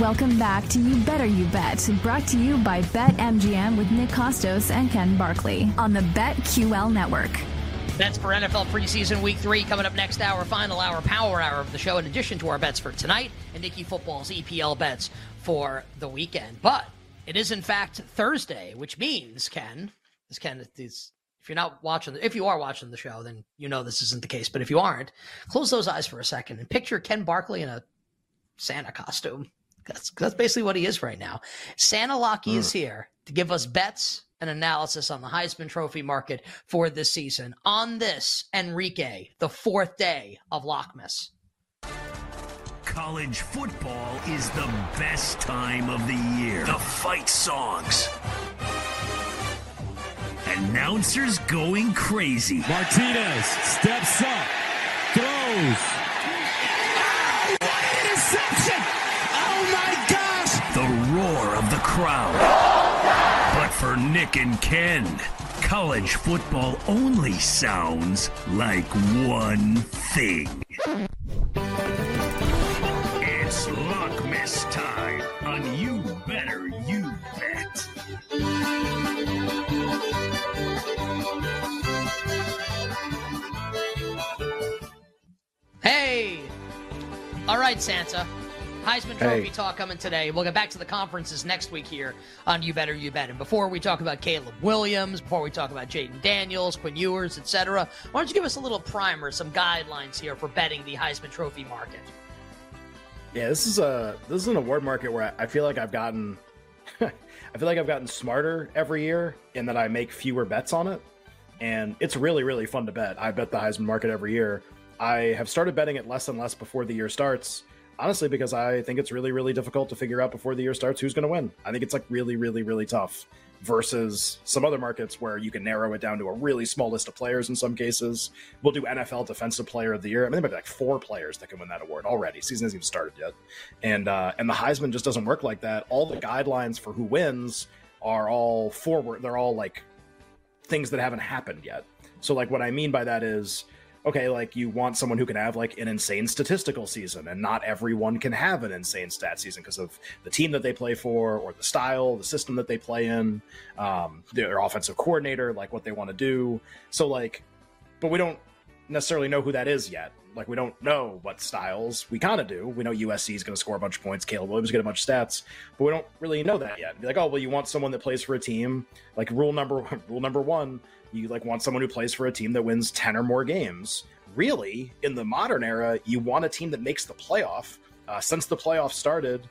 Welcome back to You Better You Bet, brought to you by BetMGM with Nick Kostos and Ken Barkley on the BetQL network. That's for NFL preseason week three. Coming up next hour, final hour, power hour of the show, in addition to our bets for tonight and Nicky Football's EPL bets for the weekend. But it is, in fact, Thursday, which means, Ken, this Ken, is, if you're not watching, if you are watching the show, then you know this isn't the case. But if you aren't, close those eyes for a second and picture Ken Barkley in a Santa costume. That's that's basically what he is right now. Santa Locky mm. is here to give us bets and analysis on the Heisman Trophy market for this season. On this, Enrique, the fourth day of Lockmas. College football is the best time of the year. The fight songs. Announcers going crazy. Martinez steps up, throws. Crowd. But for Nick and Ken, college football only sounds like one thing. It's Lockmas time on You Better You Bet. Hey! All right, Santa. Heisman Trophy Hey. talk coming today. We'll get back to the conferences next week here on You Better You Bet. And before we talk about Caleb Williams, before we talk about Jayden Daniels, Quinn Ewers, etc., why don't you give us a little primer, some guidelines here for betting the Heisman Trophy market? Yeah, this is a this is an award market where I feel like I've gotten I feel like I've gotten smarter every year in that I make fewer bets on it. And it's really, really fun to bet. I bet the Heisman market every year. I have started betting it less and less before the year starts, honestly, because I think it's really, really difficult to figure out before the year starts who's going to win. I think it's like really, really, really tough versus some other markets where you can narrow it down to a really small list of players in some cases. We'll do NFL Defensive Player of the Year. I mean, there might be like four players that can win that award already. Season hasn't even started yet, and uh, and the Heisman just doesn't work like that. All the guidelines for who wins are all forward. They're all like things that haven't happened yet. So like what I mean by that is okay, like you want someone who can have like an insane statistical season, and not everyone can have an insane stat season because of the team that they play for, or the style, the system that they play in, um, their offensive coordinator, like what they want to do. So like, but we don't necessarily know who that is yet. Like we don't know what styles. We kind of do. We know USC is going to score a bunch of points. Caleb Williams get a bunch of stats, but we don't really know that yet. Be like, oh well, you want someone that plays for a team. Like rule number rule number one, you like want someone who plays for a team that wins ten or more games. Really, in the modern era, you want a team that makes the playoff. Uh, since the playoff started,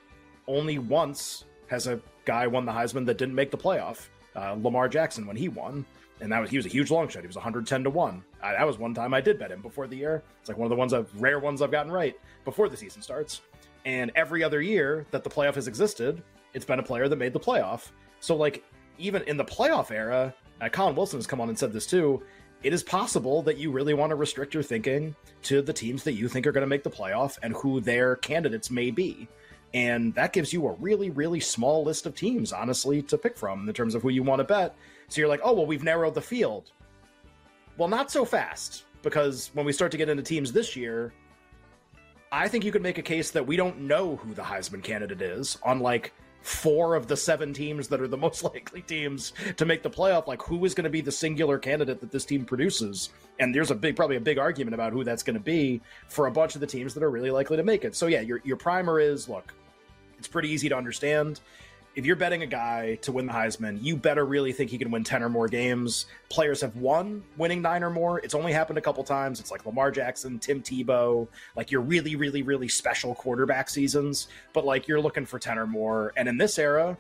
only once has a guy won the Heisman that didn't make the playoff. Uh, Lamar Jackson when he won, and that was he was a huge long shot. He was 110 to one. I, that was one time I did bet him before the year. It's like one of the ones I've rare ones I've gotten right before the season starts. And every other year that the playoff has existed, it's been a player that made the playoff. So like even in the playoff era, uh, Collin Wilson has come on and said this too. It is possible that you really want to restrict your thinking to the teams that you think are going to make the playoff and who their candidates may be. And that gives you a really, really small list of teams, honestly, to pick from in terms of who you want to bet. So you're like, oh, well, we've narrowed the field. Well, not so fast, because when we start to get into teams this year, I think you could make a case that we don't know who the Heisman candidate is on like four of the seven teams that are the most likely teams to make the playoff. Like, who is going to be the singular candidate that this team produces? And there's a big, probably a big argument about who that's going to be for a bunch of the teams that are really likely to make it. So, yeah, your, your primer is look, it's pretty easy to understand. If you're betting a guy to win the Heisman, you better really think he can win 10 or more games. Players have won winning nine or more. It's only happened a couple times. It's like Lamar Jackson, Tim Tebow, like your really, really, really special quarterback seasons. But like you're looking for 10 or more. And in this era,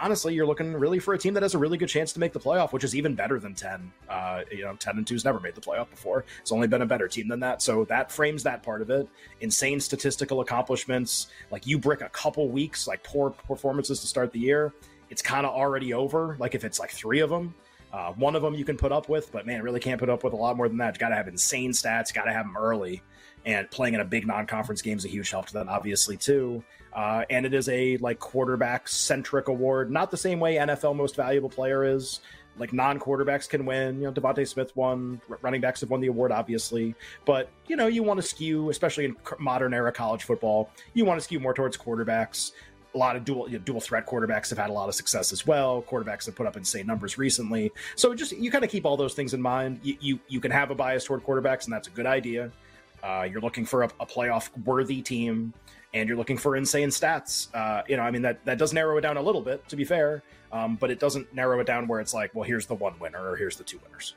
honestly, you're looking really for a team that has a really good chance to make the playoff, which is even better than 10. Uh, you know, 10 and 2's never made the playoff before. It's only been a better team than that. So that frames that part of it. Insane statistical accomplishments. Like you brick a couple weeks, like poor performances to start the year. It's kind of already over. Like if it's like three of them, uh, one of them you can put up with, but man, really can't put up with a lot more than that. You got to have insane stats, got to have them early. And playing in a big non conference game is a huge help to them, obviously, too. Uh, and it is a like quarterback centric award, not the same way NFL Most Valuable Player is. Like non quarterbacks can win. You know, DeVonta Smith won. Running backs have won the award, obviously. But you know, you want to skew, especially in modern era college football, you want to skew more towards quarterbacks. A lot of dual you know, dual threat quarterbacks have had a lot of success as well. Quarterbacks have put up insane numbers recently. So just you kind of keep all those things in mind. You, you you can have a bias toward quarterbacks, and that's a good idea. Uh, you're looking for a, a playoff worthy team and you're looking for insane stats. Uh, you know, I mean that that does narrow it down a little bit, to be fair, um, but it doesn't narrow it down where it's like, well, here's the one winner or here's the two winners.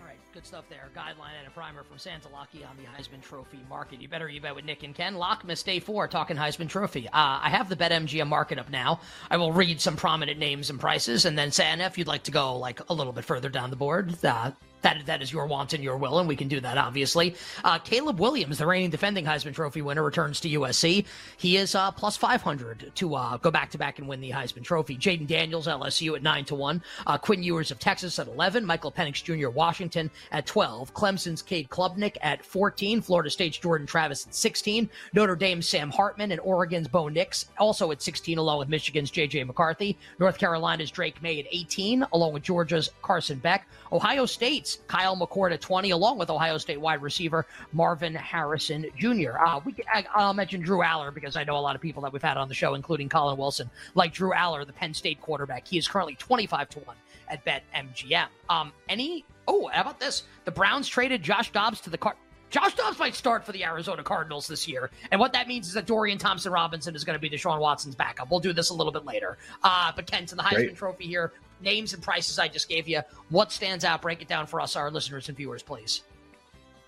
All right, good stuff there. Guideline and a primer from Santa Lucky on the Heisman Trophy market. You better you bet with Nick and Ken. Lockmas Day Four talking Heisman Trophy. Uh, I have the BetMGM market up now. I will read some prominent names and prices, and then Santa, if you'd like to go like a little bit further down the board, uh, that that is your want and your will, and we can do that obviously. Uh, Caleb Williams, the reigning defending Heisman Trophy winner, returns to USC. He is uh, plus five hundred to uh, go back to back and win the Heisman Trophy. Jayden Daniels, LSU at nine to one. Uh, Quinn Ewers of Texas at eleven. Michael Penix Jr. Washington at twelve. Clemson's Cade Klubnik at fourteen. Florida State's Jordan Travis at sixteen. Notre Dame's Sam Hartman and Oregon's Bo Nix also at sixteen, along with Michigan's J.J. McCarthy. North Carolina's Drake Maye at eighteen, along with Georgia's Carson Beck. Ohio State's Kyle McCord at 20, along with Ohio State wide receiver Marvin Harrison Jr. Uh, we, I, will mention Drew Allar because I know a lot of people that we've had on the show, including Collin Wilson, like Drew Allar, the Penn State quarterback. He is currently 25 to 1 at BetMGM. Um, any, oh, how about this? The Browns traded Josh Dobbs to the Car- Josh Dobbs might start for the Arizona Cardinals this year. And what that means is that Dorian Thompson Robinson is going to be Deshaun Watson's backup. We'll do this a little bit later. Uh, but Ken, to the Heisman Great. Trophy here, names and prices I just gave you. What stands out? Break it down for us, our listeners and viewers, please.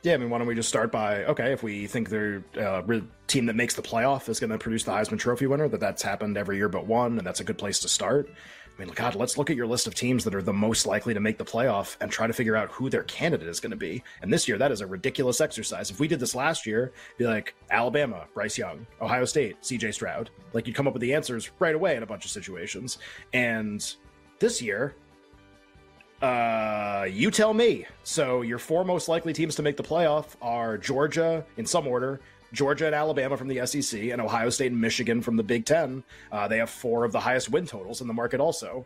Yeah, I mean, why don't we just start by okay, if we think the uh, team that makes the playoff is going to produce the Heisman Trophy winner, that that's happened every year but one, and that's a good place to start. I mean, God, let's look at your list of teams that are the most likely to make the playoff and try to figure out who their candidate is going to be. And this year, that is a ridiculous exercise. If we did this last year, be like Alabama, Bryce Young, Ohio State, CJ Stroud. Like you'd come up with the answers right away in a bunch of situations. And this year, uh, you tell me. So your four most likely teams to make the playoff are Georgia, in some order, Georgia and Alabama from the SEC, and Ohio State and Michigan from the Big Ten. Uh, they have four of the highest win totals in the market. Also,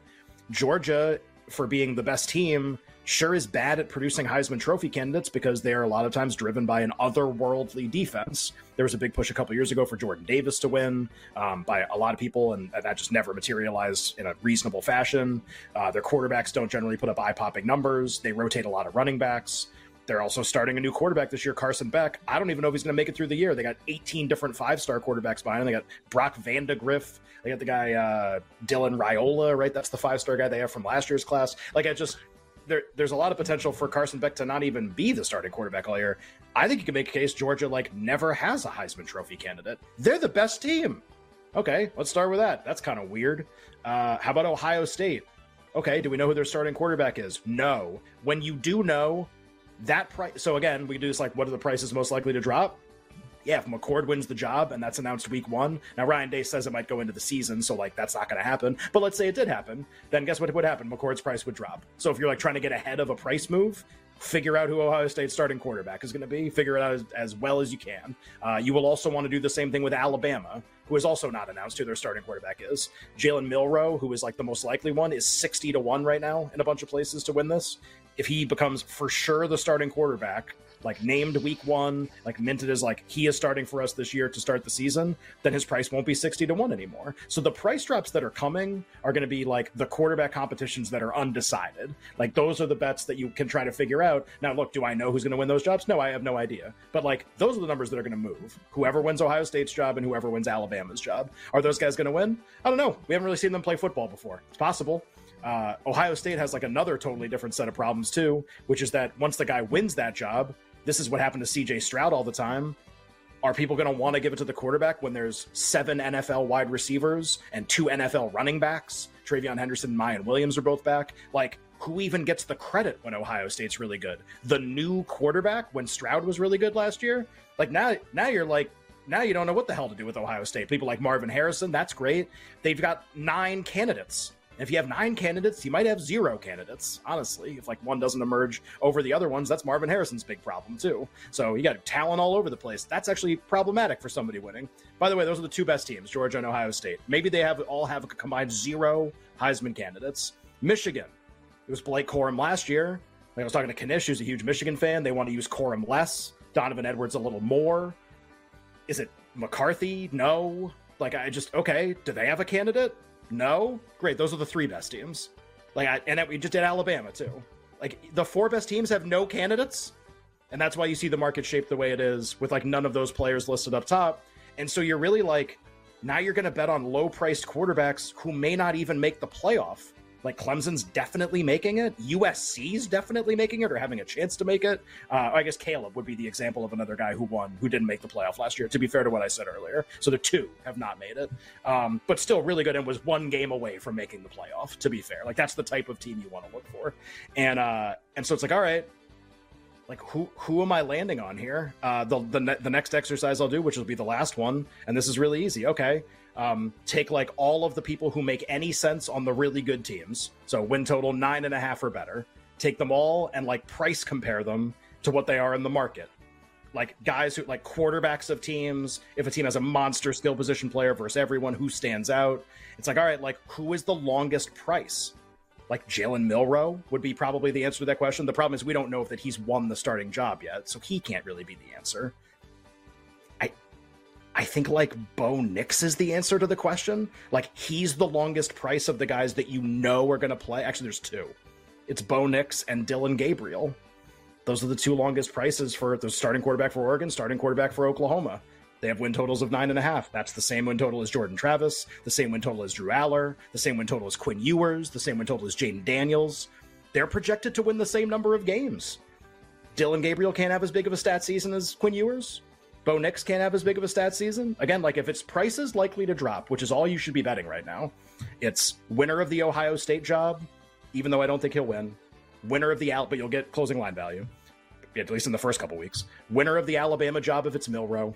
Georgia, for being the best team, sure is bad at producing Heisman Trophy candidates because they are a lot of times driven by an otherworldly defense. There was a big push a couple years ago for Jordan Davis to win um, by a lot of people, and that just never materialized in a reasonable fashion. Uh, their quarterbacks don't generally put up eye popping numbers, they rotate a lot of running backs. They're also starting a new quarterback this year, Carson Beck. I don't even know if he's going to make it through the year. They got 18 different five star quarterbacks behind him. They got Brock Vandagriff. They got the guy uh, Dylan Raiola, right? That's the five star guy they have from last year's class. Like, I just there, there's a lot of potential for Carson Beck to not even be the starting quarterback all year. I think you can make a case Georgia like never has a Heisman Trophy candidate. They're the best team. Okay, let's start with that. That's kind of weird. Uh, how about Ohio State? Okay, do we know who their starting quarterback is? No. When you do know that price, so again, we do this like, what are the prices most likely to drop? yeah, if McCord wins the job and that's announced week one, now Ryan Day says it might go into the season, so like that's not going to happen. But let's say it did happen, then guess what would happen? McCord's price would drop. So if you're like trying to get ahead of a price move, figure out who Ohio State's starting quarterback is going to be, figure it out as, as well as you can. Uh, you will also want to do the same thing with Alabama, who is also not announced who their starting quarterback is. Jalen Milroe, who is like the most likely one, is 60 to 1 right now in a bunch of places to win this. If he becomes for sure the starting quarterback, like named week one, like minted as like he is starting for us this year to start the season, then his price won't be 60 to 1 anymore. So the price drops that are coming are going to be like the quarterback competitions that are undecided. Like those are the bets that you can try to figure out. Now, look, do I know who's going to win those jobs? No, I have no idea. But like those are the numbers that are going to move. Whoever wins Ohio State's job and whoever wins Alabama's job. Are those guys going to win? I don't know. We haven't really seen them play football before. It's possible. Uh, Ohio State has like another totally different set of problems too, which is that once the guy wins that job, this is what happened to CJ Stroud all the time. Are people going to want to give it to the quarterback when there's seven NFL wide receivers and two NFL running backs? TreVeyon Henderson and Miyan Williams are both back. Like, who even gets the credit when Ohio State's really good? The new quarterback when Stroud was really good last year? Like now now you're like now you don't know what the hell to do with Ohio State. People like Marvin Harrison, that's great. They've got nine candidates if you have nine candidates, you might have zero candidates. Honestly, if like one doesn't emerge over the other ones, that's Marvin Harrison's big problem too. So you got talent all over the place. That's actually problematic for somebody winning. By the way, those are the two best teams, Georgia and Ohio State. Maybe they have all have a combined zero Heisman candidates. Michigan, it was Blake Corum last year. Like I was talking to Knish, who's a huge Michigan fan. They want to use Corum less, Donovan Edwards a little more. Is it McCarthy? No. Like I just okay. Do they have a candidate? No, great. Those are the three best teams. Like, I, and we just did Alabama too. Like the four best teams have no candidates, and that's why you see the market shaped the way it is, with like none of those players listed up top. And so you're really like, now you're going to bet on low priced quarterbacks who may not even make the playoff like Clemson's definitely making it. USC's definitely making it or having a chance to make it. Uh, I guess Caleb would be the example of another guy who won, who didn't make the playoff last year, to be fair to what I said earlier. So the two have not made it, um, but still really good and was one game away from making the playoff, to be fair. Like that's the type of team you want to look for. And, uh, and so it's like, all right, like who who am I landing on here? Uh, the the, ne- the next exercise I'll do, which will be the last one, and this is really easy. Okay, um, take like all of the people who make any sense on the really good teams. So win total nine and a half or better. Take them all and like price compare them to what they are in the market. Like guys who like quarterbacks of teams. If a team has a monster skill position player versus everyone, who stands out? It's like, all right, like who is the longest price? Like Jalen Milroe would be probably the answer to that question. The problem is we don't know if that he's won the starting job yet, so he can't really be the answer. I think like Bo Nix is the answer to the question. Like he's the longest price of the guys that you know are going to play. Actually, there's two. It's Bo Nix and Dillon Gabriel. Those are the two longest prices for the starting quarterback for Oregon, starting quarterback for Oklahoma. They have win totals of nine and a half. That's the same win total as Jordan Travis, the same win total as Drew Allar, the same win total as Quinn Ewers, the same win total as Jayden Daniels. They're projected to win the same number of games. Dillon Gabriel can't have as big of a stat season as Quinn Ewers. Bo Nix can't have as big of a stat season. Again, like if its prices likely to drop, which is all you should be betting right now, it's winner of the Ohio State job, even though I don't think he'll win. Winner of the out, but you'll get closing line value, at least in the first couple weeks. Winner of the Alabama job if it's Milroe,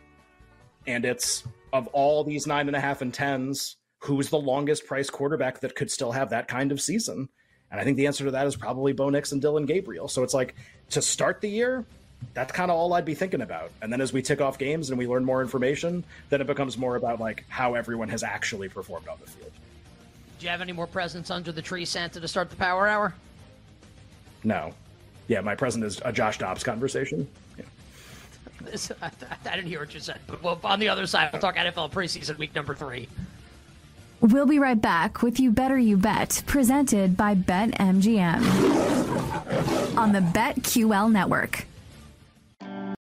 and it's of all these nine and a half and tens, who's the longest price quarterback that could still have that kind of season? And I think the answer to that is probably Bo Nix and Dillon Gabriel. So it's like to start the year, that's kind of all I'd be thinking about. And then as we tick off games and we learn more information, then it becomes more about like how everyone has actually performed on the field. Do you have any more presents under the tree, Santa, to start the power hour? No. Yeah, my present is a Josh Dobbs conversation. Yeah. This, I, I, didn't hear what you said, but well, on the other side, we'll talk NFL preseason week number three. We'll be right back with You Better You Bet, presented by BetMGM on the BetQL network.